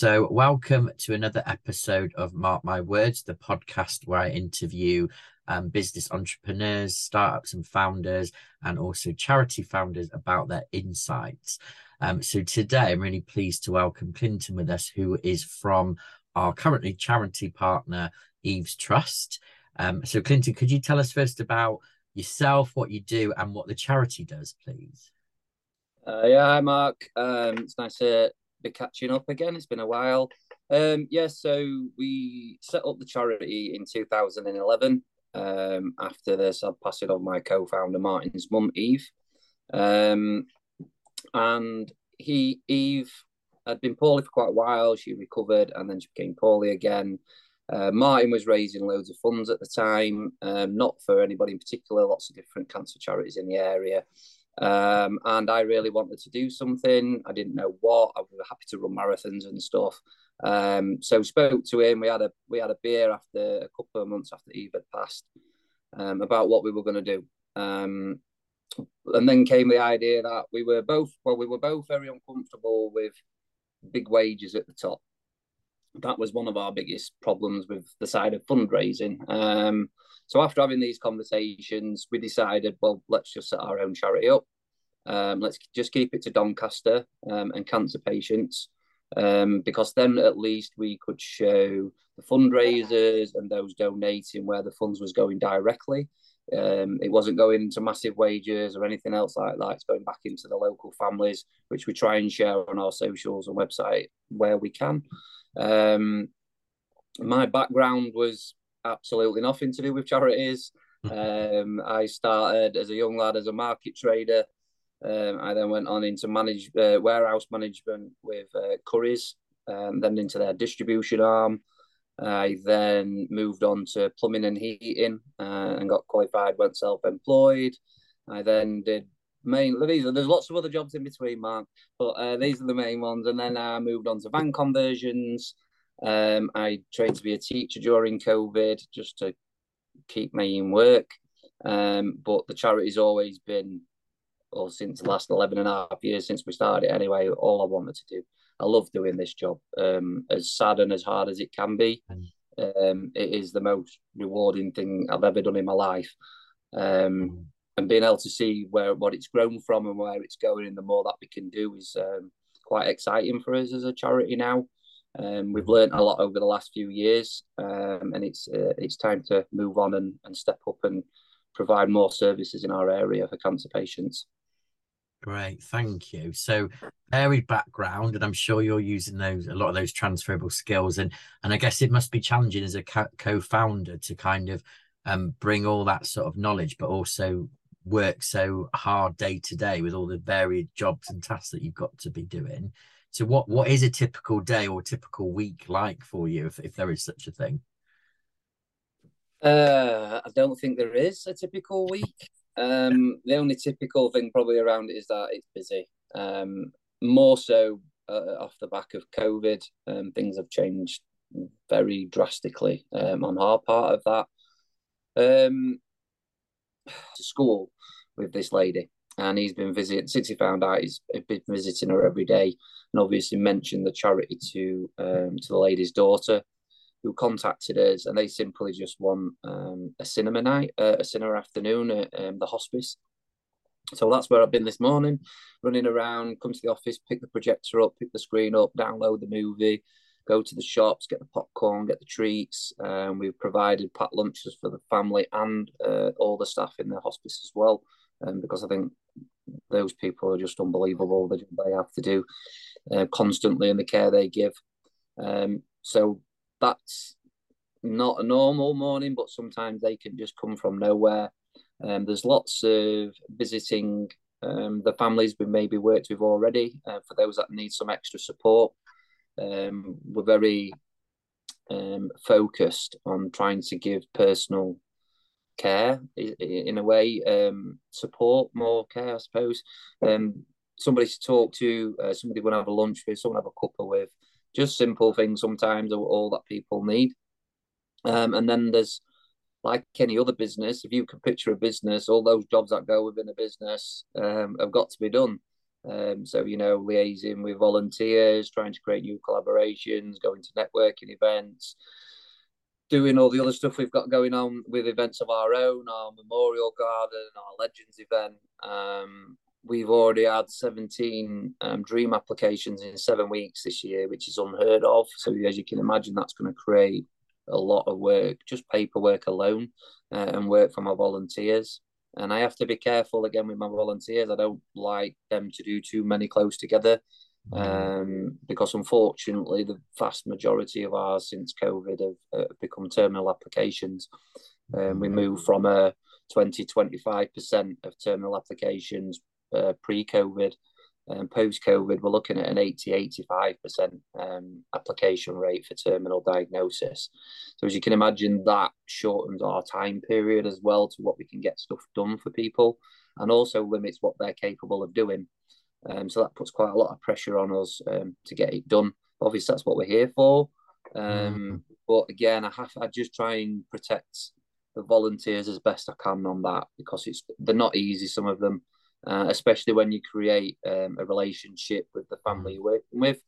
So, welcome to another episode of Mark My Words, the podcast where I interview um, business entrepreneurs, startups, and founders, and also charity founders about their insights. Um, so, today I'm really pleased to welcome Clinton with us, who is from our currently charity partner, Eve's Trust. Um, so, Clinton, could you tell us first about yourself, what you do, and what the charity does, please? Uh, yeah, hi Mark. Um, it's nice to be catching up again. It's been a while. Um, yeah, so we set up the charity in 2011 um, after this. I passed it on my co-founder Martin's mum Eve, um, and he Eve had been poorly for quite a while. She recovered and then she became poorly again. Uh, Martin was raising loads of funds at the time, um, not for anybody in particular, lots of different cancer charities in the area. Um, and I really wanted to do something. I didn't know what. I was happy to run marathons and stuff. Um, so spoke to him. We had a we had a beer after a couple of months after Eve had passed um, about what we were going to do. Um, and then came the idea that we were both well, we were both very uncomfortable with big wages at the top. That was one of our biggest problems with the side of fundraising. Um, so after having these conversations, we decided, well, let's just set our own charity up. Um, let's just keep it to Doncaster um, and cancer patients, um, because then at least we could show the fundraisers and those donating where the funds was going directly. Um, it wasn't going into massive wages or anything else like that. It's going back into the local families, which we try and share on our socials and website where we can. Um, my background was absolutely nothing to do with charities. Um, I started as a young lad as a market trader. Um, I then went on into manage uh, warehouse management with uh, Currys, um, then into their distribution arm. I then moved on to plumbing and heating uh, and got qualified, went self-employed. I then did main these are, there's lots of other jobs in between, Mark, but uh, these are the main ones. And then I moved on to van conversions, um, I trained to be a teacher during COVID just to keep me in work. Um, but the charity's always been, or since the last 11 and a half years since we started anyway, all I wanted to do. I love doing this job. Um, as sad and as hard as it can be, um, it is the most rewarding thing I've ever done in my life. Um, mm. and being able to see where what it's grown from and where it's going, and the more that we can do is um, quite exciting for us as a charity now. Um, we've learned a lot over the last few years, um, and it's uh, it's time to move on and, and step up and provide more services in our area for cancer patients. Great, thank you. So varied background, and I'm sure you're using those a lot of those transferable skills, and and I guess it must be challenging as a co-founder to kind of um, bring all that sort of knowledge, but also work so hard day to day with all the varied jobs and tasks that you've got to be doing. So what what is a typical day or typical week like for you, if, if there is such a thing? Uh, I don't think there is a typical week. Um, the only typical thing probably around it is that it's busy. Um, more so uh, off the back of COVID, um, things have changed very drastically um, on our part of that. Um, to school with this lady, and he's been visiting since he found out. He's been visiting her every day, and obviously mentioned the charity to um, to the lady's daughter, who contacted us, and they simply just want um, a cinema night, uh, a cinema afternoon at um, the hospice. So that's where I've been this morning, running around, come to the office, pick the projector up, pick the screen up, download the movie, go to the shops, get the popcorn, get the treats. Um, we've provided packed lunches for the family and uh, all the staff in the hospice as well, um, because I think those people are just unbelievable. The job they have to do uh, constantly and the care they give. Um, so that's not a normal morning, but sometimes they can just come from nowhere. Um, there's lots of visiting um, the families we maybe worked with already uh, for those that need some extra support. Um, we're very um, focused on trying to give personal care in a way, um, support more care, I suppose. Um, somebody to talk to, uh, somebody want to have a lunch with, someone have a cuppa with, just simple things sometimes are all that people need. Um, and then there's like any other business, if you can picture a business, all those jobs that go within a business um, have got to be done. Um, so you know, liaising with volunteers, trying to create new collaborations, going to networking events, doing all the other stuff we've got going on with events of our own, our memorial garden, our legends event. Um, we've already had 17 um, dream applications in seven weeks this year, which is unheard of. So as you can imagine, that's going to create a lot of work, just paperwork alone, uh, and work from our volunteers. And I have to be careful again with my volunteers. I don't like them to do too many close together mm. um, because unfortunately, the vast majority of ours since COVID have, uh, become terminal applications. Um, we mm. moved from a 20 25% of terminal applications uh, pre COVID um, Post COVID, we're looking at an 80 85% um, application rate for terminal diagnosis. So, as you can imagine, that shortens our time period as well to what we can get stuff done for people and also limits what they're capable of doing. Um, so, that puts quite a lot of pressure on us um, to get it done. Obviously, that's what we're here for. Um, mm-hmm. But again, I have I just try and protect the volunteers as best I can on that because it's they're not easy. Some of them, uh, especially when you create um, a relationship with the family you're working with.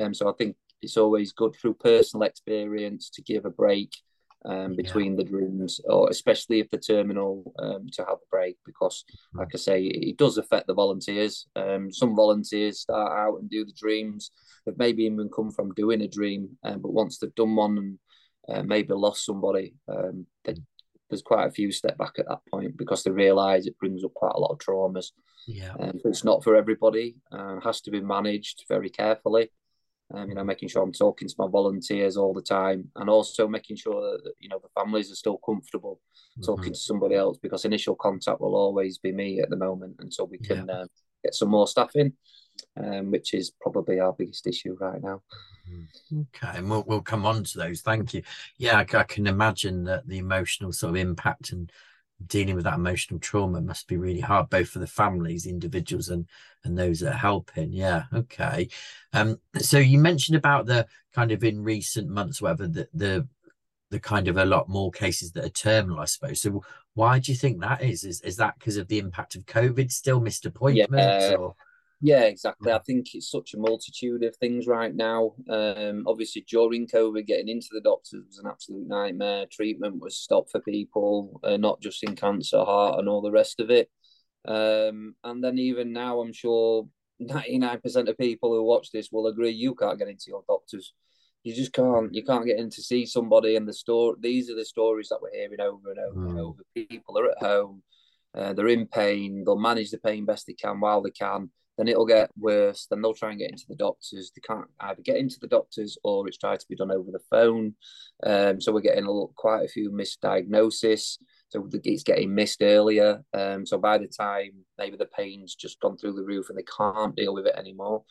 Um, so I think it's always good through personal experience to give a break um, between yeah. the rooms, or especially if the terminal um, to have a break, because like I say, it does affect the volunteers. Um, some volunteers start out and do the dreams, that maybe even come from doing a dream, um, but once they've done one and uh, maybe lost somebody, um, they there's quite a few step back at that point because they realise it brings up quite a lot of traumas. Yeah, um, it's not for everybody. Uh, has to be managed very carefully. Um, you know, making sure I'm talking to my volunteers all the time, and also making sure that you know the families are still comfortable mm-hmm. talking to somebody else because initial contact will always be me at the moment until we can yeah. uh, get some more staff in, um, which is probably our biggest issue right now. Okay, and we'll we'll come on to those. Thank you. Yeah, I, I, can imagine that the emotional sort of impact and dealing with that emotional trauma must be really hard, both for the families, individuals, and and those that are helping. Yeah. Okay. Um. So you mentioned about the kind of in recent months, whatever the the the kind of a lot more cases that are terminal, I suppose. So why do you think that is? Is is that because of the impact of COVID, still missed appointments, yeah. or yeah, exactly. I think it's such a multitude of things right now. Um, obviously, during COVID, getting into the doctors was an absolute nightmare. Treatment was stopped for people, uh, not just in cancer, heart, and all the rest of it. Um, and then even now, I'm sure 99% of people who watch this will agree you can't get into your doctors. You just can't. You can't get in to see somebody. And the story. These are the stories that we're hearing over and over mm. and over. People are at home. Uh, they're in pain. They'll manage the pain best they can while they can then it'll get worse. Then they'll try and get into the doctors. They can't either get into the doctors or it's tried to be done over the phone. Um, so we're getting a little, quite a few misdiagnoses. So it's getting missed earlier. Um, so by the time maybe the pain's just gone through the roof and they can't deal with it anymore,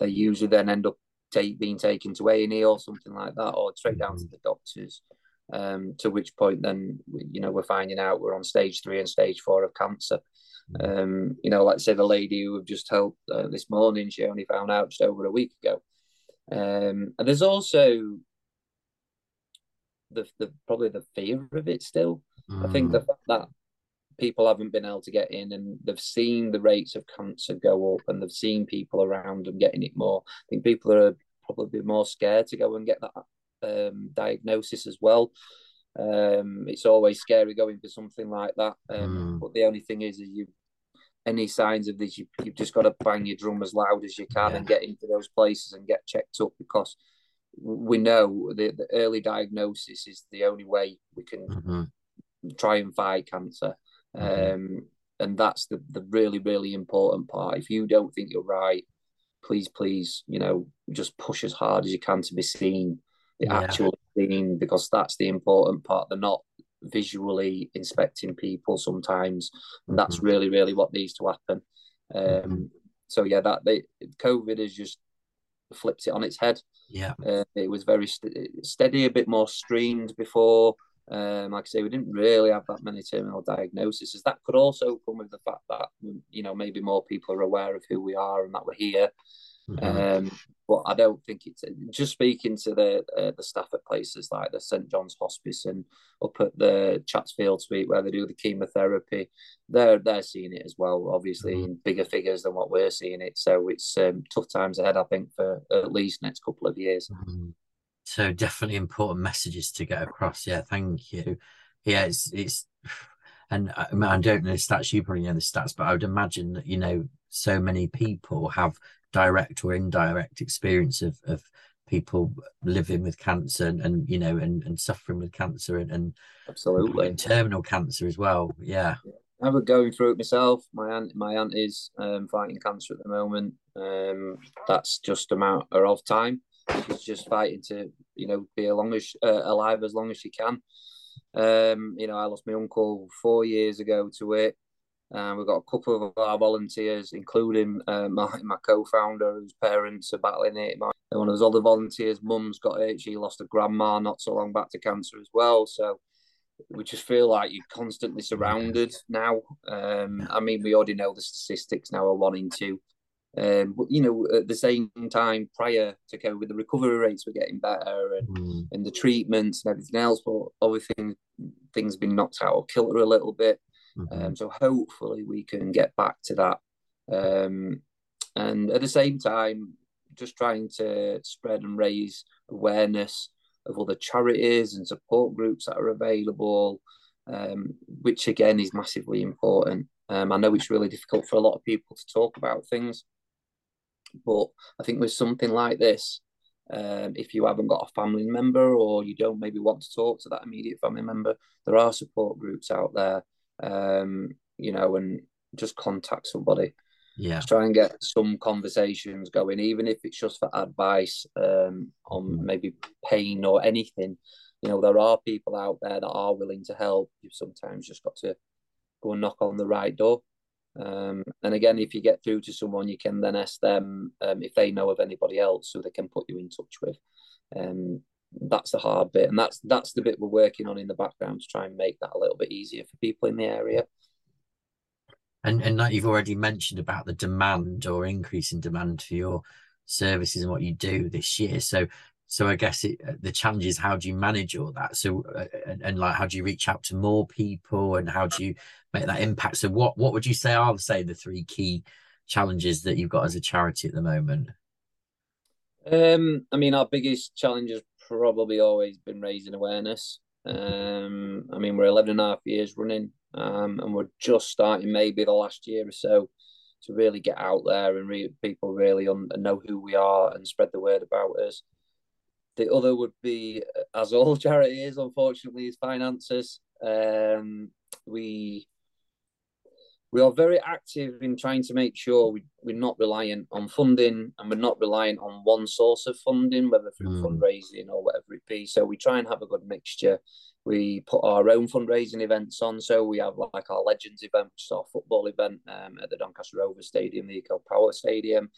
they usually then end up take, being taken to A and E or something like that, or straight down to mm-hmm. the doctors. Um, to which point then you know we're finding out we're on stage three and stage four of cancer. Um, you know, like say the lady who have just helped uh, this morning, she only found out just over a week ago. Um, and there's also the, the probably the fear of it still. Mm. I think the mm. fact that people haven't been able to get in and they've seen the rates of cancer go up and they've seen people around them getting it more. I think people are probably more scared to go and get that um, diagnosis as well. Um, it's always scary going for something like that. Um, mm. But the only thing is, is you any signs of this, you, you've just got to bang your drum as loud as you can yeah. and get into those places and get checked up because we know the, the early diagnosis is the only way we can mm-hmm. try and fight cancer. Mm-hmm. Um, and that's the, the really, really important part. If you don't think you're right, please, please, you know, just push as hard as you can to be seen, the yeah. actual scene, because that's the important part. They're not visually inspecting people sometimes, and that's mm-hmm. really really what needs to happen. Um, mm-hmm. So yeah, that they, COVID has just flipped it on its head. Yeah, uh, it was very st- steady, a bit more streamed before. Um, like I say, we didn't really have that many terminal diagnoses. That could also come with the fact that you know maybe more people are aware of who we are and that we're here. Mm-hmm. Um, but I don't think it's just speaking to the uh, the staff at places like the St John's Hospice and up at the Chatsfield Suite where they do the chemotherapy. They're they're seeing it as well, obviously mm-hmm. in bigger figures than what we're seeing it. So it's um, tough times ahead, I think, for at least next couple of years. Mm-hmm. So definitely important messages to get across. Yeah, thank you. Yeah, it's it's, and I, I don't know the stats. You probably know the stats, but I would imagine that you know so many people have direct or indirect experience of, of people living with cancer and, and you know and, and suffering with cancer and, and absolutely and terminal cancer as well yeah I was going through it myself. My aunt, my aunt is um, fighting cancer at the moment. Um, that's just a matter of time. She's just fighting to, you know, be as long as uh, alive as long as she can. Um, you know, I lost my uncle four years ago to it. Um, we've got a couple of our volunteers, including uh, my, my co-founder, whose parents are battling it. My, one of those other volunteers' mum's got it. She lost a grandma not so long back to cancer as well. So we just feel like you're constantly surrounded now. Um, I mean, we already know the statistics now are one in two. Um, but you know, at the same time, prior to COVID, the recovery rates were getting better, and, mm. and the treatments and everything else. But obviously, things have been knocked out or kilter a little bit. Mm-hmm. Um, so hopefully we can get back to that. Um, and at the same time, just trying to spread and raise awareness of other charities and support groups that are available, um, which again is massively important. Um, I know it's really difficult for a lot of people to talk about things, but I think with something like this, um, if you haven't got a family member or you don't maybe want to talk to that immediate family member, there are support groups out there um, you know, and just contact somebody. Yeah. Just try and get some conversations going, even if it's just for advice um, on mm. maybe pain or anything. You know, there are people out there that are willing to help. You've sometimes just got to go and knock on the right door. Um, and again, if you get through to someone, you can then ask them um, if they know of anybody else who they can put you in touch with. Um, that's the hard bit, and that's that's the bit we're working on in the background to try and make that a little bit easier for people in the area. And and like you've already mentioned about the demand or increase in demand for your services and what you do this year. So so I guess it, the challenge is how do you manage all that? So uh, and, and, like how do you reach out to more people and how do you make that impact? So what what would you say are say the three key challenges that you've got as a charity at the moment? Um, I mean, our biggest challenge has probably always been raising awareness. Um, I mean, we're 11 and a half years running, um, and we're just starting maybe the last year or so to really get out there and re- people really un- know who we are and spread the word about us. The other would be, as all charity is, unfortunately, is finances. Um, we we are very active in trying to make sure we, we're not reliant on funding and we're not reliant on one source of funding, whether through mm. fundraising or whatever it be. So we try and have a good mixture. We put our own fundraising events on. So we have like our Legends event, which is our football event um, at the Doncaster Rovers Stadium, the Eco Power Stadium.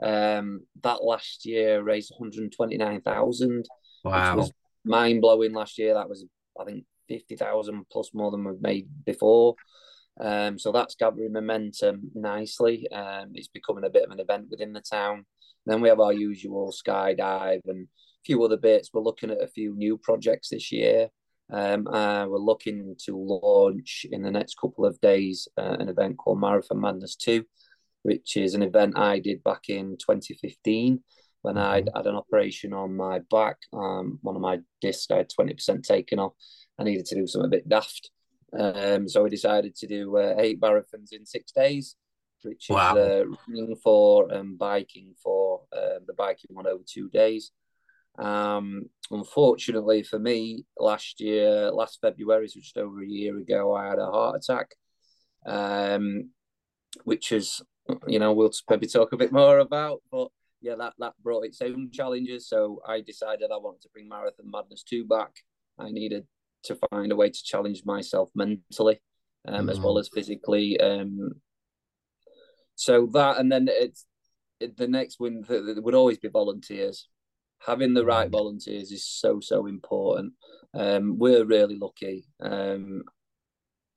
Um, that last year raised 129,000, wow. which was mind blowing last year. That was, I think, 50,000 plus more than we've made before. Um, so that's gathering momentum nicely. Um, it's becoming a bit of an event within the town. Then we have our usual skydive and a few other bits. We're looking at a few new projects this year. Um, uh, we're looking to launch in the next couple of days uh, an event called Marathon Madness 2, which is an event I did back in 2015 when I mm-hmm. had an operation on my back. Um, one of my discs I had 20% taken off. I needed to do something a bit daft. Um, so we decided to do uh, eight marathons in six days, which wow. is uh, running for and biking for uh, the biking one over two days. Um, unfortunately for me, last year, last February, so just over a year ago, I had a heart attack, um, which is, you know, we'll maybe talk a bit more about, but yeah, that, that brought its own challenges. So I decided I wanted to bring Marathon Madness 2 back. I needed to find a way to challenge myself mentally um, mm. as well mm. as physically. Um, so that, and then it's it, the next one that would always be volunteers. Having the right mm. volunteers is so so important. Um, we're really lucky. Um,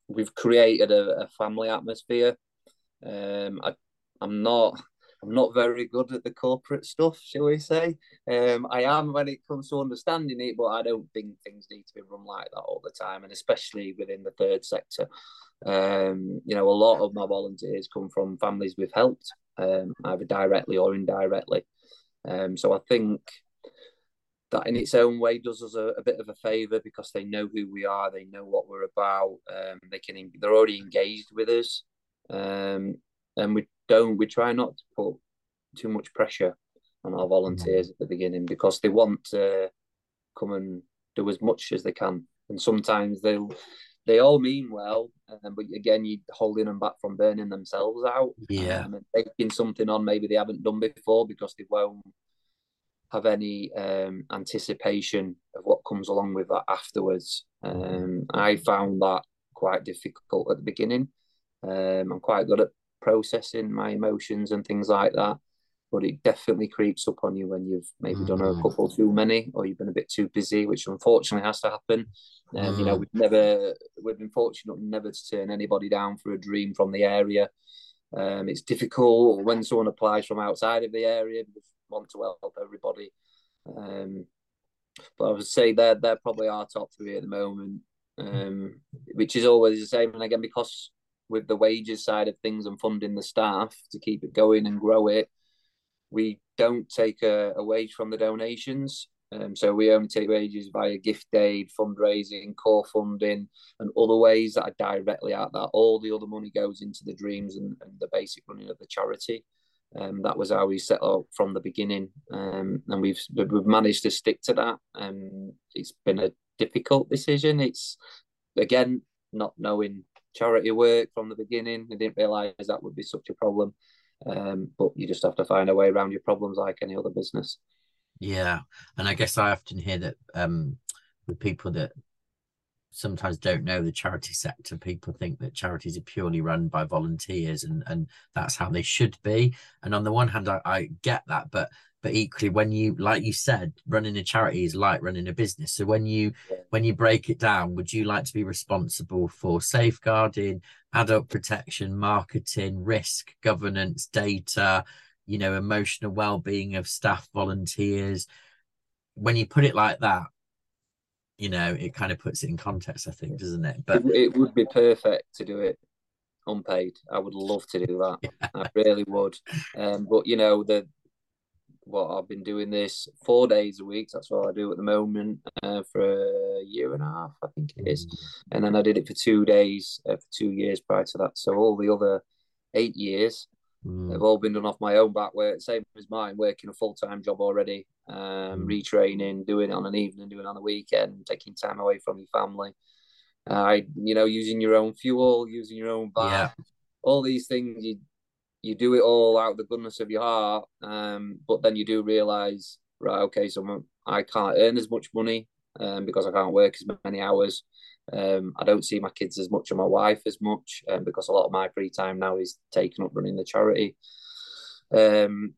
we've created a, a family atmosphere. Um, I, I'm not I'm not very good at the corporate stuff, shall we say? Um, I am when it comes to understanding it, but I don't think things need to be run like that all the time, and especially within the third sector. Um, you know, a lot of my volunteers come from families we've helped, um, either directly or indirectly. Um, so I think that in its own way does us a, a bit of a favour because they know who we are, they know what we're about, um, they can they're already engaged with us, um, and we don't we try not to put too much pressure on our volunteers at the beginning because they want to come and do as much as they can, and sometimes they'll they all mean well, um, but again, you're holding them back from burning themselves out. Yeah, um, and taking something on maybe they haven't done before because they won't have any um, anticipation of what comes along with that afterwards. Um, I found that quite difficult at the beginning. Um, I'm quite good at processing my emotions and things like that, but it definitely creeps up on you when you've maybe mm. done a mm. couple too many or you've been a bit too busy, which unfortunately has to happen. And mm. you know, mm. we've never we've been fortunate never to turn anybody down for a dream from the area. Um, it's difficult when someone applies from outside of the area we want to help everybody. Um, but I would say they're they're probably our top three at the moment, um, which is always the same. And again, because with the wages side of things and funding the staff to keep it going and grow it, we don't take a, a wage from the donations. Um, so we only take wages via gift aid, fundraising, core funding, and other ways that are directly out that. All the other money goes into the dreams and, and the basic running of the charity. Um, that was how we set up from the beginning, um, and we've we've managed to stick to that. Um, it's been a difficult decision. It's again not knowing charity work from the beginning. I didn't realise that would be such a problem, um, but you just have to find a way around your problems like any other business. Yeah, and I guess I often hear that um, people that sometimes don't know the charity sector. People think that charities are purely run by volunteers and, and that's how they should be. And on the one hand, I, I get that, but but equally when you like you said running a charity is like running a business so when you when you break it down would you like to be responsible for safeguarding adult protection marketing risk governance data you know emotional well-being of staff volunteers when you put it like that you know, it kind of puts it in context, I think, doesn't it? But it, it would be perfect to do it unpaid. I would love to do that. Yeah. I really would. Um, but you know, the what I've been doing this four days a week. That's what I do at the moment uh, for a year and a half, I think it is. And then I did it for two days uh, for two years prior to that. So all the other eight years mm. have all been done off my own back work, same as mine, working a full time job already um, mm. retraining, doing it on an evening, doing it on a weekend, taking time away from your family. Uh, you know, using your own fuel, using your own bath, yeah. all these things. You you do it all out of the goodness of your heart, um, but then you do realize, right? Okay, so I can't earn as much money um, because I can't work as many hours. Um, I don't see my kids as much or my wife as much um, because a lot of my free time now is taken up running the charity. Um,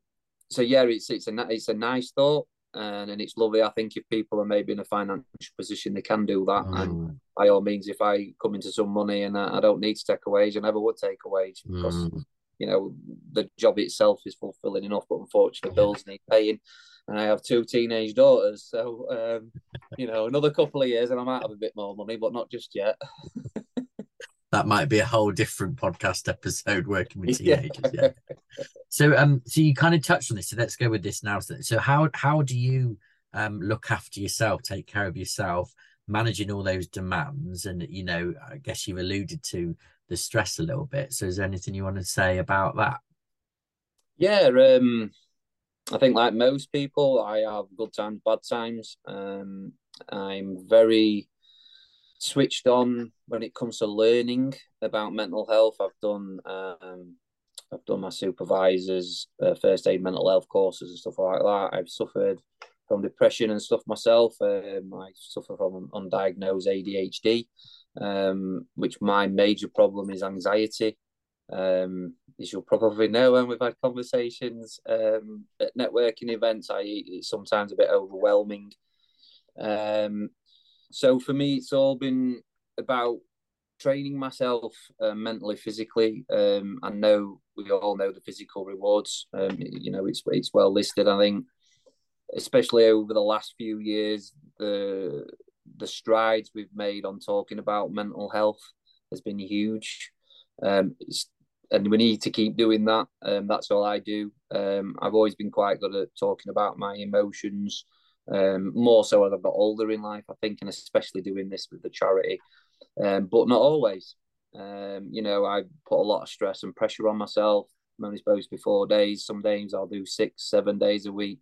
so yeah, it's it's a it's a nice thought, and, and it's lovely. I think if people are maybe in a financial position, they can do that. Mm. And by all means, if I come into some money and I, I, don't need to take a wage, I never would take a wage because mm. You know the job itself is fulfilling enough, but unfortunately, bills need paying. And I have two teenage daughters, so um, you know another couple of years, and I might have a bit more money, but not just yet. that might be a whole different podcast episode working with teenagers. Yeah. yeah. So um so you kind of touched on this. So let's go with this now. So, so how how do you um look after yourself, take care of yourself, managing all those demands? And you know, I guess you've alluded to the stress a little bit. So is there anything you want to say about that? Yeah, um I think like most people, I have good times, bad times. Um I'm very switched on when it comes to learning about mental health. I've done um, I've done my supervisors uh, first aid mental health courses and stuff like that. I've suffered from depression and stuff myself. Um, I suffer from undiagnosed ADHD, um, which my major problem is anxiety. Um, as you'll probably know when we've had conversations um, at networking events, I it's sometimes a bit overwhelming. Um, so for me, it's all been about training myself uh, mentally, physically. Um, I know we all know the physical rewards. Um, you know, it's it's well listed. I think, especially over the last few years, the the strides we've made on talking about mental health has been huge. Um, and we need to keep doing that. Um, that's all I do. Um, I've always been quite good at talking about my emotions, um, more so as I've got older in life, I think, and especially doing this with the charity, um, but not always. Um, you know, I put a lot of stress and pressure on myself. I'm only supposed to be four days. Some days I'll do six, seven days a week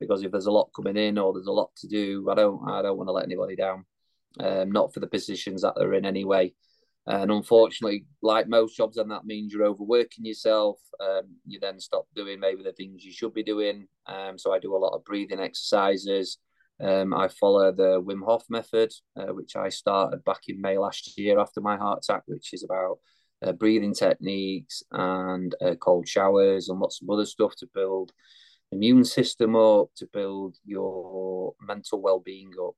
because if there's a lot coming in or there's a lot to do, I don't, I don't want to let anybody down. Um, not for the positions that they're in anyway. And unfortunately, like most jobs, then that means you're overworking yourself. Um, you then stop doing maybe the things you should be doing. Um, so I do a lot of breathing exercises. Um, I follow the Wim Hof method, uh, which I started back in May last year after my heart attack, which is about uh, breathing techniques and uh, cold showers and lots of other stuff to build immune system up, to build your mental well-being up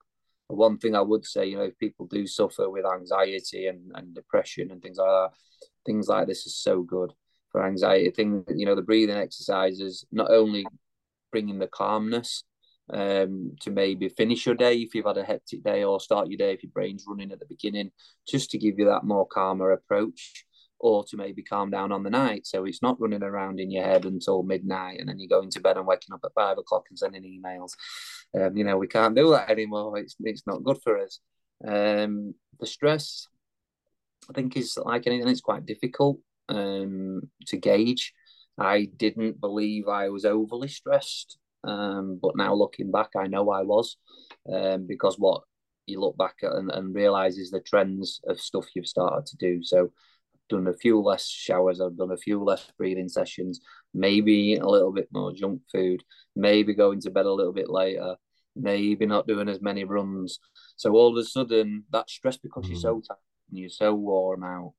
one thing I would say, you know, if people do suffer with anxiety and, and depression and things like that, things like this is so good for anxiety. Thing, you know, the breathing exercises not only bringing the calmness um, to maybe finish your day if you've had a hectic day, or start your day if your brain's running at the beginning, just to give you that more calmer approach or to maybe calm down on the night. So it's not running around in your head until midnight and then you're going to bed and waking up at five o'clock and sending emails. Um, you know, we can't do that anymore. It's it's not good for us. Um, the stress, I think, is like anything, it's quite difficult um, to gauge. I didn't believe I was overly stressed, um, but now looking back, I know I was um, because what you look back at and, and realize is the trends of stuff you've started to do. So done a few less showers, I've done a few less breathing sessions, maybe eating a little bit more junk food, maybe going to bed a little bit later, maybe not doing as many runs. So all of a sudden, that stress because you're so tired and you're so worn out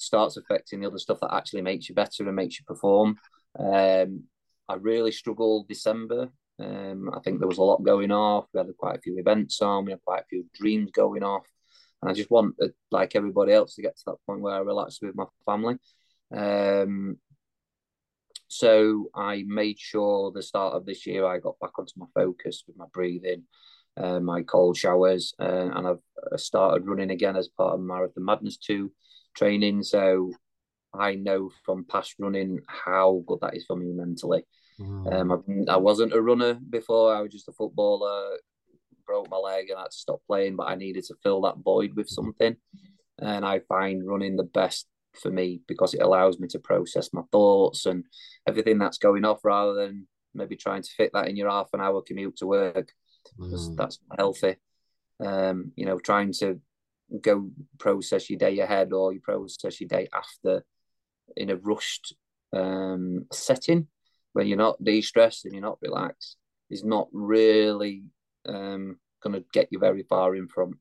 starts affecting the other stuff that actually makes you better and makes you perform. Um, I really struggled December. Um, I think there was a lot going off. We had quite a few events on. We had quite a few dreams going off. And I just want, like everybody else, to get to that point where I relax with my family. Um, so I made sure the start of this year I got back onto my focus with my breathing, uh, my cold showers, uh, and I've started running again as part of Marathon Madness 2 training. So I know from past running how good that is for me mentally. Mm. Um, I, I wasn't a runner before, I was just a footballer, broke my leg and I had to stop playing, but I needed to fill that void with something. And I find running the best for me because it allows me to process my thoughts and everything that's going off rather than maybe trying to fit that in your half an hour commute to work. Mm. That's healthy. Um, you know, trying to go process your day ahead or you process your day after in a rushed um, setting where you're not de-stressed and you're not relaxed is not really um, going to get you very far in front.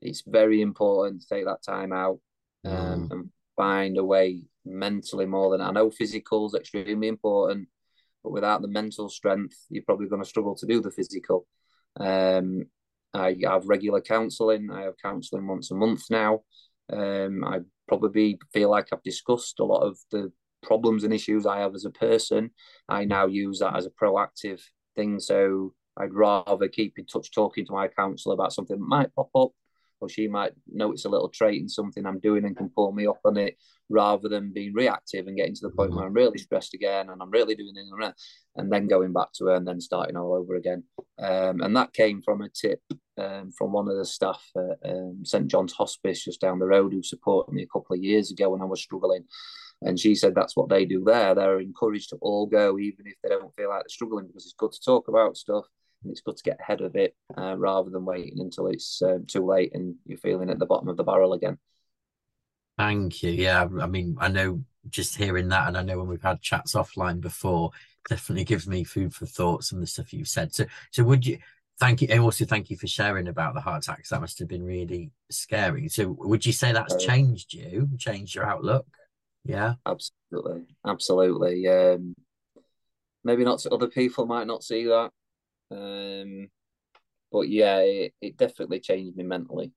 It's very important to take that time out um, mm. and find a way mentally more than I know physical is extremely important, but without the mental strength, you're probably going to struggle to do the physical. Um, I have regular counselling. I have counselling once a month now. Um, I probably feel like I've discussed a lot of the problems and issues I have as a person. I now use that as a proactive thing. So I'd rather keep in touch talking to my counsellor about something that might pop up, or she might notice a little trait in something I'm doing and can pull me up on it rather than being reactive and getting to the point mm-hmm. where I'm really stressed again and I'm really doing it and then going back to her and then starting all over again. Um, and that came from a tip um, from one of the staff at um, St John's Hospice just down the road who supported me a couple of years ago when I was struggling. And she said that's what they do there. They're encouraged to all go, even if they don't feel like they're struggling, because it's good to talk about stuff and it's good to get ahead of it uh, rather than waiting until it's uh, too late and you're feeling at the bottom of the barrel again. Thank you. Yeah, I mean, I know just hearing that, and I know when we've had chats offline before, definitely gives me food for thought. Some of the stuff you've said. So, so would you? Thank you. and Also, thank you for sharing about the heart attacks. That must have been really scary. So, would you say that's changed you, changed your outlook? Yeah, absolutely, absolutely. Um, maybe not. Other people might not see that, um, but yeah, it, it definitely changed me mentally.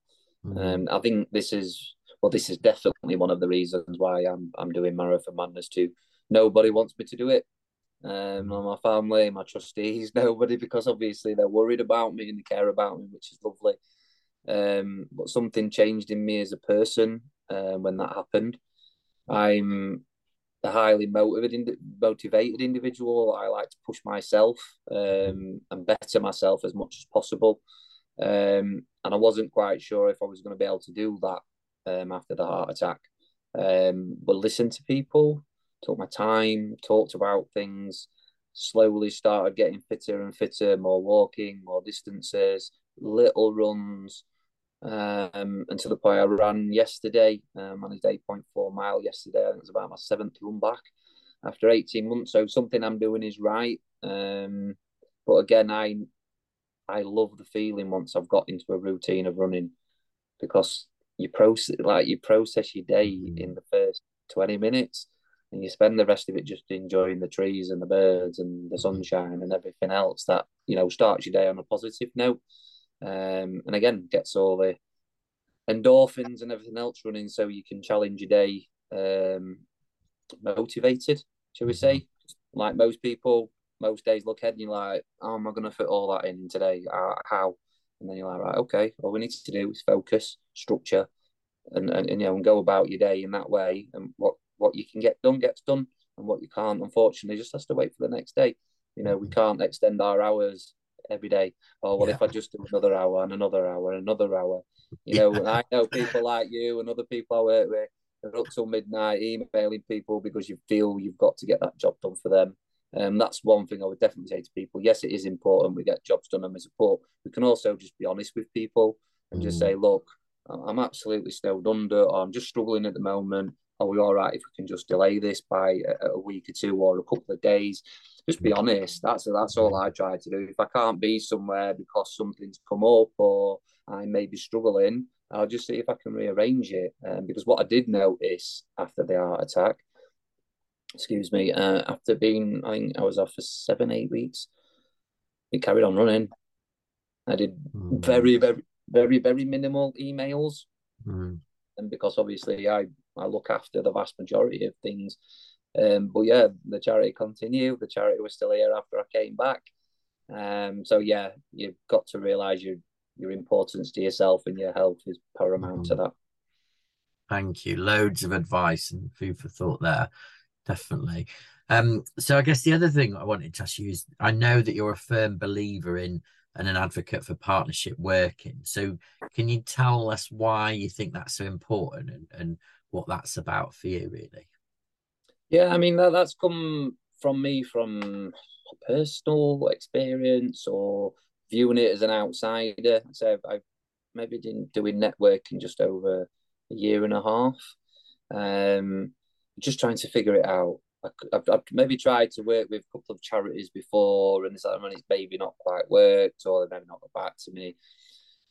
Mm. Um, I think this is well, this is definitely one of the reasons why I'm I'm doing Marathon Madness too. Nobody wants me to do it. Um, my family, my trustees, nobody, because obviously they're worried about me and they care about me, which is lovely. Um, but something changed in me as a person uh, when that happened. I'm a highly motivated, motivated individual. I like to push myself um, and better myself as much as possible. Um, and I wasn't quite sure if I was going to be able to do that um, after the heart attack. Um, but listen to people, took my time, talked about things, slowly started getting fitter and fitter, more walking, more distances, little runs, um, and to the point I ran yesterday. Um, managed 8.4 mile yesterday. I it was about my seventh run back after 18 months. So something I'm doing is right. Um, but again, I I love the feeling once I've got into a routine of running because you process like you process your day mm-hmm. in the first 20 minutes and you spend the rest of it just enjoying the trees and the birds and the mm-hmm. sunshine and everything else that you know starts your day on a positive note um, and again gets all the endorphins and everything else running so you can challenge your day um, motivated shall we mm-hmm. say like most people most days look ahead and you're like oh am i going to fit all that in today uh, how and then you're like right okay all we need to do is focus structure and, and, and you know and go about your day in that way and what what you can get done gets done and what you can't unfortunately just has to wait for the next day you know we mm-hmm. can't extend our hours every day. Oh well, yeah. if I just do another hour and another hour and another hour, you know, yeah. I know people like you and other people I work with are up till midnight emailing people because you feel you've got to get that job done for them. And um, that's one thing I would definitely say to people. Yes, it is important we get jobs done and we support. We can also just be honest with people and mm. just say, look, I'm absolutely snowed under, or I'm just struggling at the moment. Are we all right if we can just delay this by a, a week or two or a couple of days? Just be honest. That's that's all I try to do. If I can't be somewhere because something's come up or I may be struggling, I'll just see if I can rearrange it. Um, because what I did notice after the heart attack, excuse me, uh, after being I think I was off for seven eight weeks, it carried on running. I did mm. very very very very minimal emails, mm. and because obviously I I look after the vast majority of things. Um, but yeah, the charity continued. The charity was still here after I came back. Um, so yeah, you've got to realise your your importance to yourself and your health is paramount mm. to that. Thank you. Loads of advice and food for thought there. Definitely. Um, so I guess the other thing I wanted to ask you is I know that you're a firm believer in and an advocate for partnership working. So can you tell us why you think that's so important and, and what that's about for you really? Yeah, I mean that that's come from me from personal experience or viewing it as an outsider. So I've maybe been doing networking just over a year and a half, um, just trying to figure it out. I've, I've maybe tried to work with a couple of charities before, and it's like, it's maybe not quite worked, or they maybe not got back to me.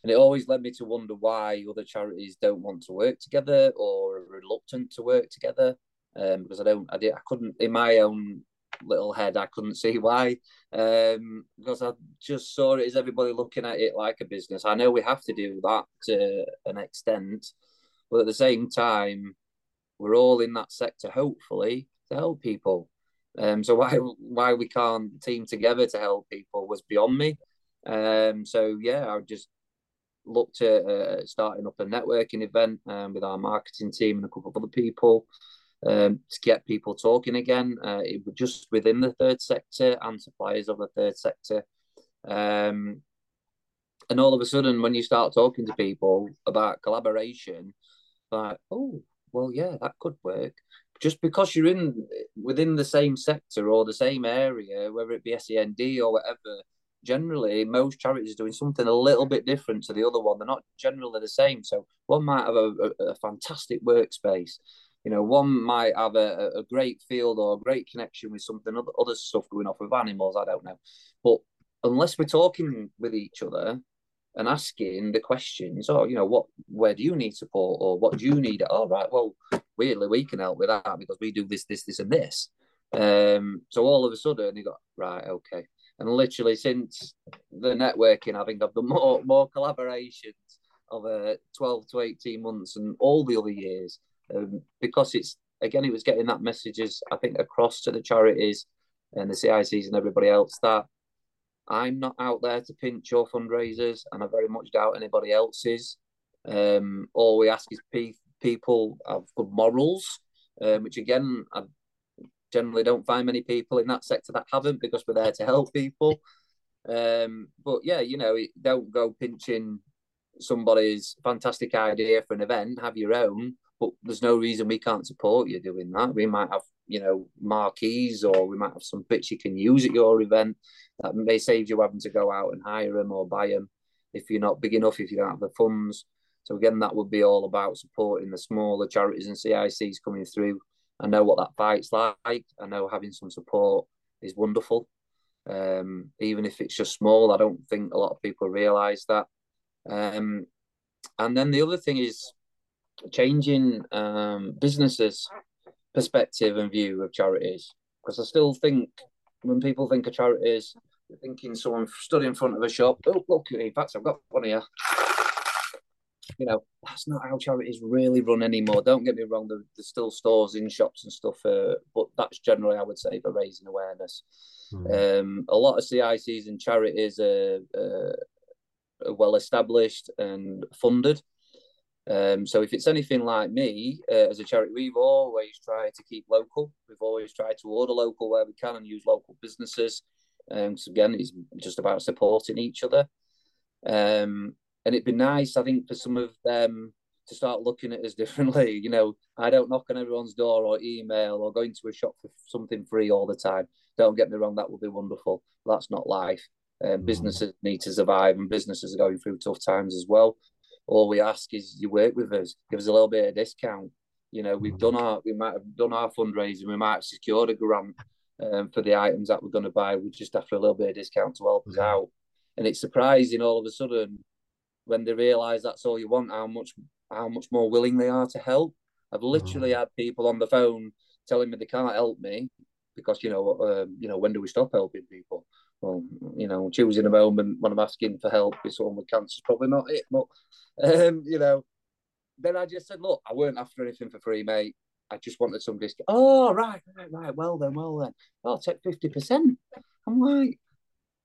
And it always led me to wonder why other charities don't want to work together or are reluctant to work together um, because I don't, I did, I couldn't in my own little head, I couldn't see why, um, because I just saw it as everybody looking at it like a business. I know we have to do that to an extent, but at the same time, we're all in that sector, hopefully, to help people. Um, so why why we can't team together to help people was beyond me. Um, so yeah, I just looked at uh, starting up a networking event um, with our marketing team and a couple of other people um, to get people talking again. Uh, just within the third sector and suppliers of the third sector. Um, and all of a sudden, when you start talking to people about collaboration, like, oh, well, yeah, that could work. Just because you're in within the same sector or the same area, whether it be SEND or whatever, generally most charities are doing something a little bit different to the other one. They're not generally the same. So one might have a, a, a fantastic workspace you know, one might have a, a great field or a great connection with something, other, other stuff going off with animals, I don't know. But unless we're talking with each other and asking the questions, oh, you know, what, where do you need support or what do you need? Oh, right, well, weirdly, we can help with that because we do this, this, this, and this. Um, so all of a sudden, you got, right, okay. And literally since the networking, I think I've done more, more collaborations of uh, 12 to 18 months and all the other years um, because it's again it was getting that messages I think across to the charities and the CICs and everybody else that I'm not out there to pinch your fundraisers and I very much doubt anybody else's. Um, all we ask is pe- people have good morals, um, which again I generally don't find many people in that sector that haven't because we're there to help people. Um, but yeah, you know, don't go pinching somebody's fantastic idea for an event, have your own, but there's no reason we can't support you doing that. We might have, you know, marquees or we might have some bits you can use at your event that may save you having to go out and hire them or buy them if you're not big enough, if you don't have the funds. So again, that would be all about supporting the smaller charities and CICs coming through. I know what that fight's like. I know having some support is wonderful. Um, even if it's just small, I don't think a lot of people realise that. Um, and then the other thing is changing um, businesses' perspective and view of charities. Because I still think when people think of charities, they're thinking someone stood in front of a shop. Oh, look, in fact, I've got one here. You know, that's not how charities really run anymore. Don't get me wrong, there, there's still stores in shops and stuff, uh, but that's generally, I would say, for raising awareness. Mm. Um, a lot of CICs and charities are, uh, are well established and funded. Um, so if it's anything like me, uh, as a charity, we've always tried to keep local. We've always tried to order local where we can and use local businesses. Um, so again, it's just about supporting each other. Um, and it'd be nice, I think, for some of them to start looking at us differently. You know, I don't knock on everyone's door or email or go into a shop for something free all the time. Don't get me wrong, that would be wonderful. That's not life. Um, mm. Businesses need to survive, and businesses are going through tough times as well all we ask is you work with us, give us a little bit of discount. You know, we've done our, we might have done our fundraising, we might have secured a grant um, for the items that we're going to buy. We just after a little bit of discount to help us out. And it's surprising all of a sudden when they realise that's all you want, how much how much more willing they are to help. I've literally mm. had people on the phone telling me they can't help me because you know, um, you know, when do we stop helping people? Well, you know, choosing a moment when I'm asking for help with someone with cancer is probably not it, but um, you know, then I just said, look, I weren't after anything for free, mate. I just wanted some discount. Oh, right, right, right. Well then, well then. I'll take 50%. I'm like,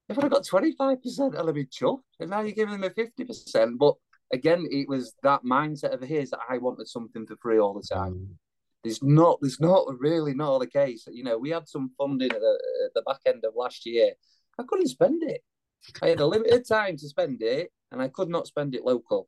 if I'd got 25%, I'd have been chuffed. And now you're giving them a 50%. But again, it was that mindset of his that I wanted something for free all the time. There's not, there's not really not the case. You know, we had some funding at the, at the back end of last year. I couldn't spend it. I had a limited time to spend it, and I could not spend it local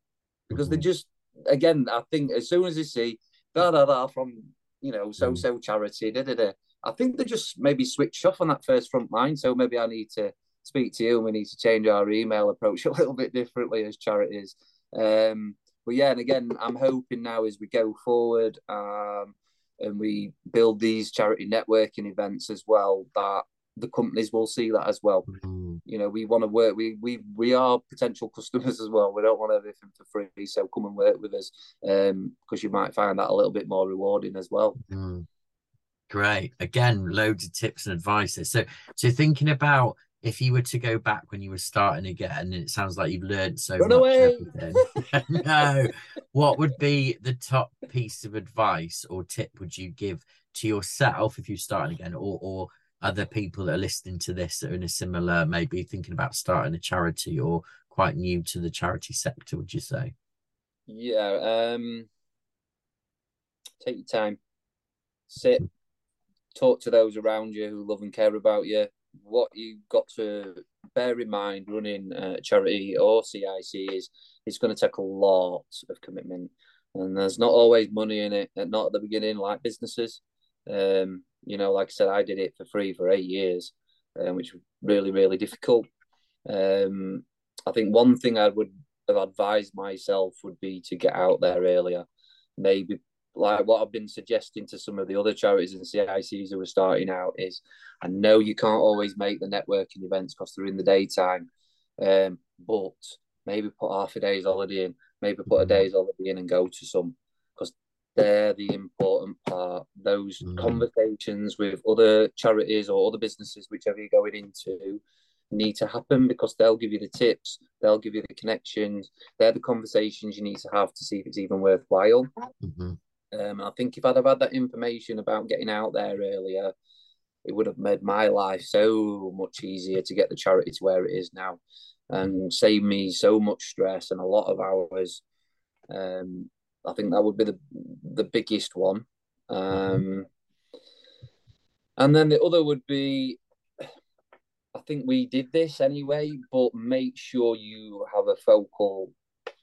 because they just again I think as soon as they see da da da from you know so so charity da da da I think they just maybe switch off on that first front line. So maybe I need to speak to you. and We need to change our email approach a little bit differently as charities. Um, but yeah, and again, I'm hoping now as we go forward um, and we build these charity networking events as well that the companies will see that as well. Mm-hmm. You know, we want to work. We we we are potential customers as well. We don't want everything for free, so come and work with us because um, you might find that a little bit more rewarding as well. Mm. Great. Again, loads of tips and advices. So, so thinking about if you were to go back when you were starting again, and it sounds like you've learned so Run much. No, what would be the top piece of advice or tip would you give to yourself if you're starting again, or or other people that are listening to this that are in a similar, maybe thinking about starting a charity or quite new to the charity sector, would you say? Yeah. Um, take your time, sit, talk to those around you who love and care about you. What you've got to bear in mind running a charity or CIC is it's going to take a lot of commitment, and there's not always money in it, not at the beginning like businesses. Um, you know, like I said, I did it for free for eight years, um, which was really, really difficult. Um, I think one thing I would have advised myself would be to get out there earlier. Maybe like what I've been suggesting to some of the other charities and CICs who are starting out is I know you can't always make the networking events because they're in the daytime, um, but maybe put half a day's holiday in, maybe put a day's holiday in and go to some they're the important part. Those mm. conversations with other charities or other businesses, whichever you're going into, need to happen because they'll give you the tips, they'll give you the connections, they're the conversations you need to have to see if it's even worthwhile. Mm-hmm. Um, I think if I'd have had that information about getting out there earlier, it would have made my life so much easier to get the charity to where it is now and save me so much stress and a lot of hours. Um, I think that would be the the biggest one. Um, and then the other would be I think we did this anyway, but make sure you have a focal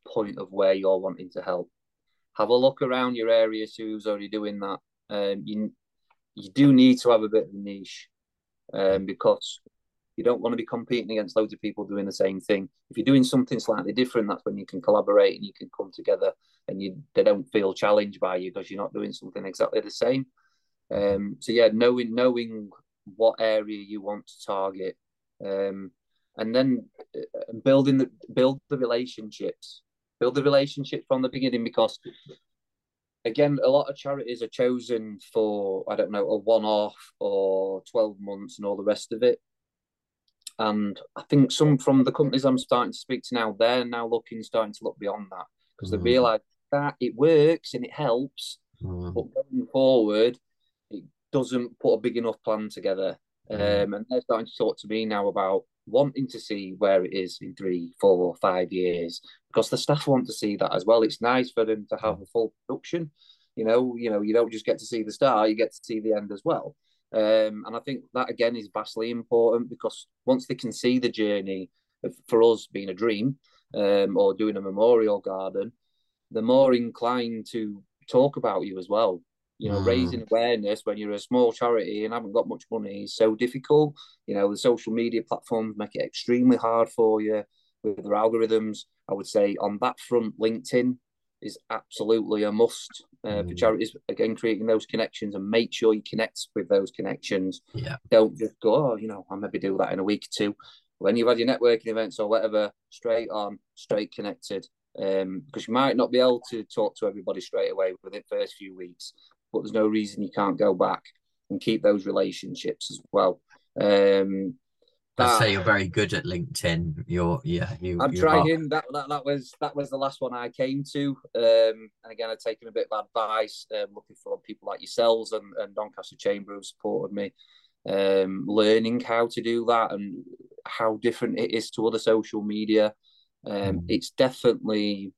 point of where you're wanting to help. Have a look around your area, who's already doing that. Um, you you do need to have a bit of a niche um, because you don't want to be competing against loads of people doing the same thing. If you're doing something slightly different, that's when you can collaborate and you can come together and you they don't feel challenged by you because you're not doing something exactly the same. Um, so yeah, knowing knowing what area you want to target, um, and then uh, building the build the relationships, build the relationship from the beginning because again, a lot of charities are chosen for I don't know a one-off or twelve months and all the rest of it. And I think some from the companies I'm starting to speak to now, they're now looking, starting to look beyond that because mm. they realise that it works and it helps, mm. but going forward, it doesn't put a big enough plan together. Mm. Um, and they're starting to talk to me now about wanting to see where it is in three, four, five years because the staff want to see that as well. It's nice for them to have a full production. You know, you know, you don't just get to see the star; you get to see the end as well. Um, and I think that again is vastly important because once they can see the journey of, for us being a dream um, or doing a memorial garden, they're more inclined to talk about you as well. You know, mm. raising awareness when you're a small charity and haven't got much money is so difficult. You know, the social media platforms make it extremely hard for you with their algorithms. I would say on that front, LinkedIn is absolutely a must uh, mm. for charities. Again, creating those connections and make sure you connect with those connections. Yeah. Don't just go, oh, you know, I'll maybe do that in a week or two. When you've had your networking events or whatever, straight on, straight connected. Um, because you might not be able to talk to everybody straight away within the first few weeks, but there's no reason you can't go back and keep those relationships as well. Um, I'd say you're very good at LinkedIn. You're yeah. You. I'm trying. That, that that was that was the last one I came to. Um, and again, I've taken a bit of advice, um, looking for people like yourselves and, and Doncaster Chamber who supported me, um, learning how to do that and how different it is to other social media. Um, mm. It's definitely.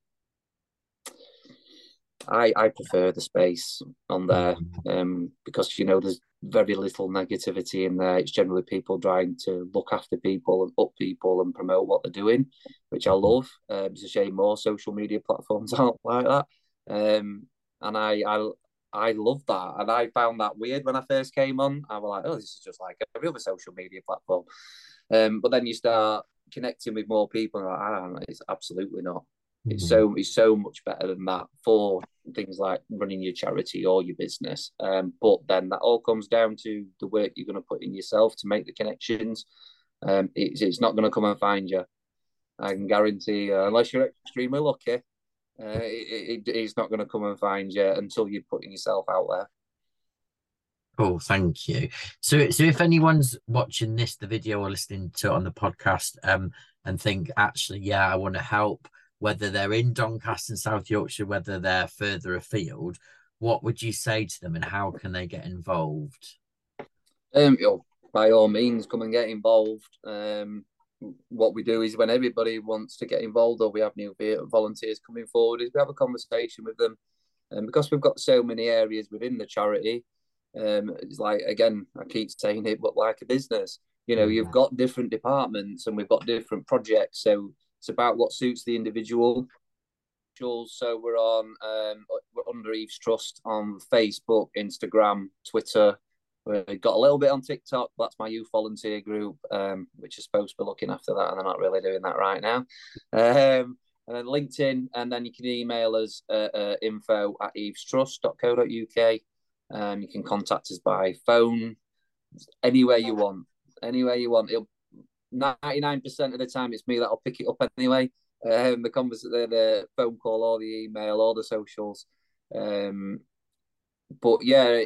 I I prefer the space on there, mm. um, because you know there's very little negativity in there. It's generally people trying to look after people and up people and promote what they're doing, which I love. Um, it's a shame more social media platforms aren't like that. Um, and I, I, I love that. And I found that weird when I first came on. I was like, oh, this is just like every other social media platform. Um, but then you start connecting with more people, and like, I it's absolutely not. It's mm-hmm. so it's so much better than that for things like running your charity or your business. Um, but then that all comes down to the work you're going to put in yourself to make the connections. Um, it's, it's not going to come and find you. I can guarantee, uh, unless you're extremely lucky, uh, it, it, it's not going to come and find you until you're putting yourself out there. Cool, thank you. So, so if anyone's watching this, the video or listening to it on the podcast, um, and think actually, yeah, I want to help whether they're in Doncaster and South Yorkshire, whether they're further afield, what would you say to them and how can they get involved? Um, you know, by all means, come and get involved. Um, what we do is when everybody wants to get involved or we have new volunteers coming forward, is we have a conversation with them. And because we've got so many areas within the charity, um, it's like again, I keep saying it, but like a business, you know, you've got different departments and we've got different projects. So it's about what suits the individual. So we're on um, we're under Eves Trust on Facebook, Instagram, Twitter. We've got a little bit on TikTok. That's my youth volunteer group, um, which is supposed to be looking after that, and they're not really doing that right now. Um, and then LinkedIn, and then you can email us uh, info at evestrust.co.uk. Um, you can contact us by phone, anywhere you want, anywhere you want. It'll 99% of the time it's me that'll pick it up anyway. Um, the convers the, the phone call or the email or the socials. Um, but yeah,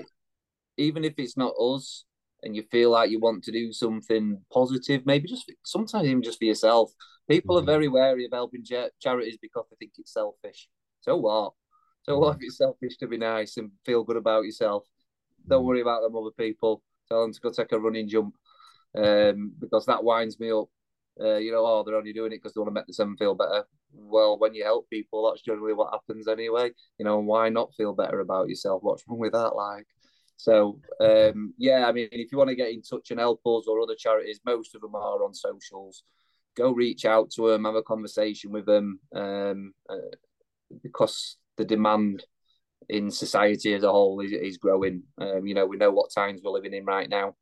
even if it's not us, and you feel like you want to do something positive, maybe just sometimes even just for yourself. People mm-hmm. are very wary of helping charities because they think it's selfish. So what? So what if it's selfish to be nice and feel good about yourself? Don't mm-hmm. worry about them other people. Tell them to go take a running jump um, because that winds me up. Uh, you know, oh, they're only doing it because they want to make them feel better. Well, when you help people, that's generally what happens anyway. You know, why not feel better about yourself? What's wrong with that? Like, so um, yeah, I mean, if you want to get in touch and help us or other charities, most of them are on socials. Go reach out to them, have a conversation with them, um, uh, because the demand in society as a whole is, is growing. Um, you know, we know what times we're living in right now,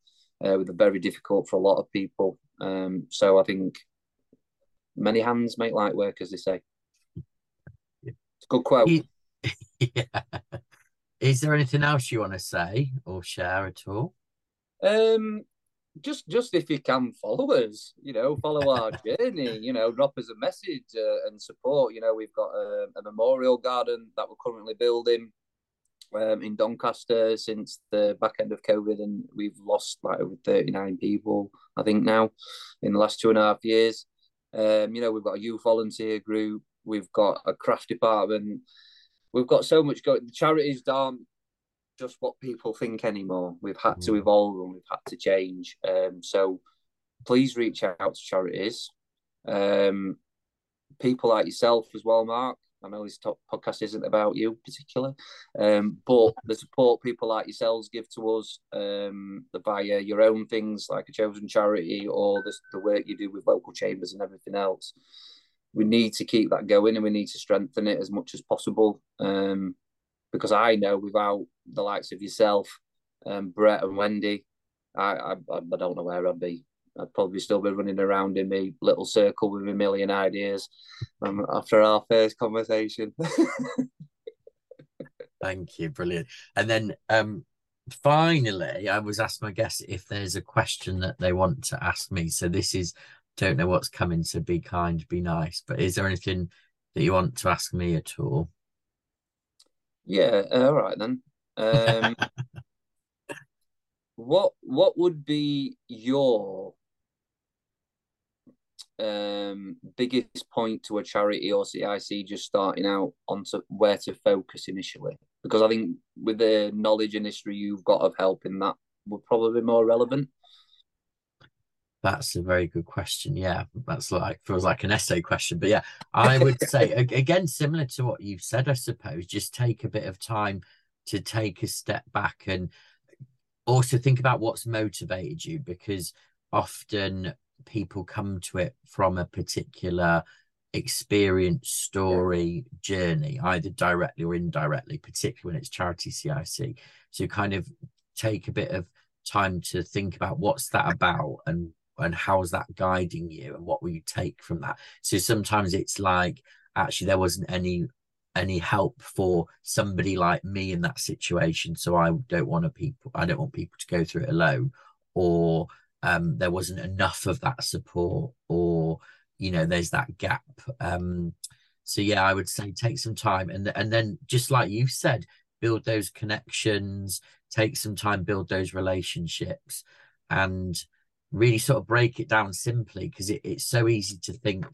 uh, with a very difficult for a lot of people. Um, so I think many hands make light work, as they say. It's a good quote. yeah. Is there anything else you want to say or share at all? Um, just just if you can follow us, you know, follow our journey, you know, drop us a message uh, and support. You know, we've got a, a memorial garden that we're currently building um, in Doncaster since the back end of COVID, and we've lost like over 39 people, I think, now in the last two and a half years. Um, you know, we've got a youth volunteer group, we've got a craft department, we've got so much going. The charities aren't just what people think anymore. We've had to mm. evolve and we've had to change. Um, so please reach out to charities. Um, people like yourself as well, Mark. I know this top podcast isn't about you particularly, um, but the support people like yourselves give to us um, via your own things like a chosen charity or the, the work you do with local chambers and everything else we need to keep that going and we need to strengthen it as much as possible. Um, because I know without the likes of yourself, um, Brett and Wendy, I, I I don't know where I'd be. I'd probably still be running around in my little circle with a million ideas um, after our first conversation. Thank you, brilliant. And then um, finally, I was asked my guests if there's a question that they want to ask me. So this is don't know what's coming, so be kind, be nice. But is there anything that you want to ask me at all? Yeah, uh, all right then. Um, what what would be your um, biggest point to a charity or CIC just starting out onto where to focus initially? Because I think with the knowledge and history you've got of helping that would probably be more relevant. That's a very good question. Yeah, that's like feels like an essay question, but yeah, I would say again similar to what you've said. I suppose just take a bit of time to take a step back and also think about what's motivated you because often people come to it from a particular experience, story, yeah. journey, either directly or indirectly, particularly when it's charity CIC. So kind of take a bit of time to think about what's that about and and how's that guiding you and what will you take from that so sometimes it's like actually there wasn't any any help for somebody like me in that situation so i don't want to people i don't want people to go through it alone or um, there wasn't enough of that support or you know there's that gap um, so yeah i would say take some time and and then just like you said build those connections take some time build those relationships and really sort of break it down simply because it, it's so easy to think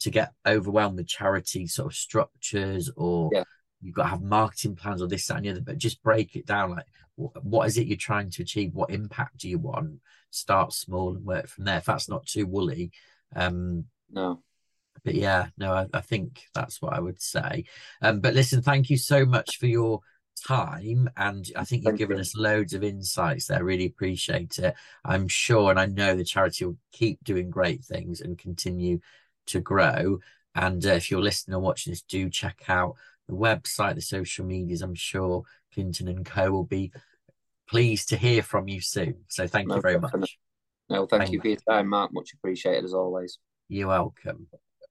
to get overwhelmed with charity sort of structures or yeah. you've got to have marketing plans or this that and the other but just break it down like what is it you're trying to achieve what impact do you want start small and work from there if that's not too woolly um no but yeah no I, I think that's what i would say um but listen thank you so much for your time and I think you've Thank given you. us loads of insights there. Really appreciate it. I'm sure and I know the charity will keep doing great things and continue to grow. And uh, if you're listening or watching this, do check out the website, the social medias. I'm sure Clinton and Co will be pleased to hear from you soon. So thank no, you very much. No, thank, thank you for your time, Mark. Much appreciated as always. You're welcome.